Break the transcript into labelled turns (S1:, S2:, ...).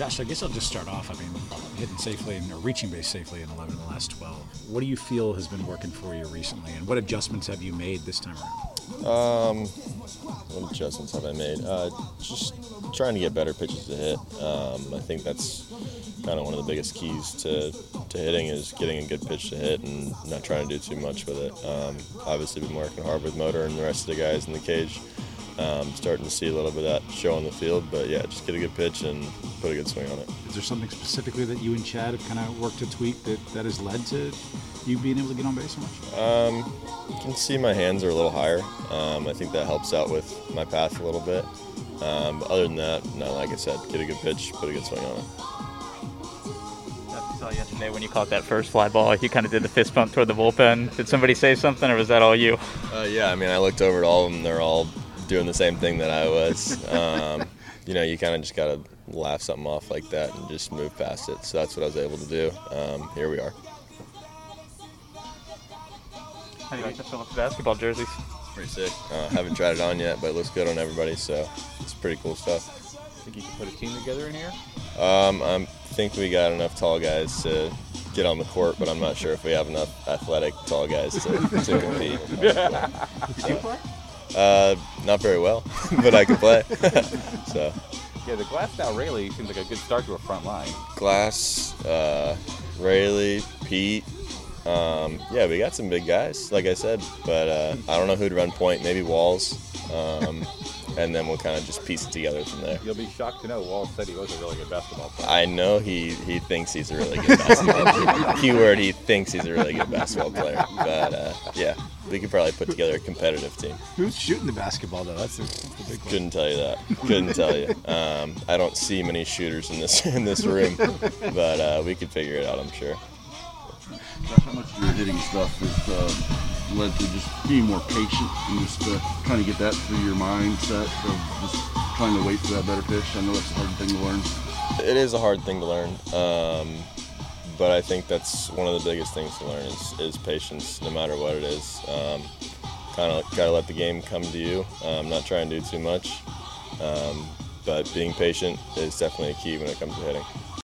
S1: Josh, I guess I'll just start off. I mean, hitting safely and or reaching base safely in 11 of the last 12. What do you feel has been working for you recently, and what adjustments have you made this time around?
S2: Um, what adjustments have I made? Uh, just trying to get better pitches to hit. Um, I think that's kind of one of the biggest keys to, to hitting is getting a good pitch to hit and not trying to do too much with it. Um, obviously, been working hard with Motor and the rest of the guys in the cage. Um, starting to see a little bit of that show on the field, but yeah, just get a good pitch and put a good swing on it.
S1: Is there something specifically that you and Chad have kind of worked to tweak that, that has led to you being able to get on base so much?
S2: Um, you can see my hands are a little higher. Um, I think that helps out with my path a little bit. Um, but other than that, no, like I said, get a good pitch, put a good swing on it.
S3: I saw yesterday when you caught that first fly ball, you kind of did the fist bump toward the bullpen. Did somebody say something, or was that all you?
S2: Uh, yeah, I mean, I looked over at all of them. They're all doing the same thing that I was. Um, you know, you kind of just got to laugh something off like that and just move past it. So that's what I was able to do. Um, here we are.
S3: How do you like the Phillips basketball jerseys?
S2: Pretty sick. Uh, haven't tried it on yet, but it looks good on everybody. So it's pretty cool stuff.
S4: Think you can put a team together in here?
S2: Um, I think we got enough tall guys to get on the court, but I'm not sure if we have enough athletic tall guys to, to compete.
S4: Did you play?
S2: Uh, not very well, but I can play. so
S4: Yeah, the Glasnow Raley seems like a good start to a front line.
S2: Glass, uh, Raley, Pete. Um, yeah, we got some big guys, like I said, but uh, I don't know who'd run point. Maybe Walls, um, and then we'll kind of just piece it together from there.
S4: You'll be shocked to know Wall said he was a really good basketball player.
S2: I know he, he thinks he's a really good basketball player. Keyword, he thinks he's a really good basketball player. But uh, yeah, we could probably put together a competitive team.
S1: Who's shooting the basketball though? That's the, that's the big question.
S2: Couldn't tell you that. Couldn't tell you. Um, I don't see many shooters in this in this room, but uh, we could figure it out. I'm sure.
S5: How much of your hitting stuff has uh, led to just being more patient and just uh, trying to get that through your mindset of just trying to wait for that better pitch? I know that's a hard thing to learn.
S2: It is a hard thing to learn, um, but I think that's one of the biggest things to learn is, is patience, no matter what it is. Um, kind of gotta let the game come to you. Um, not trying to do too much, um, but being patient is definitely a key when it comes to hitting.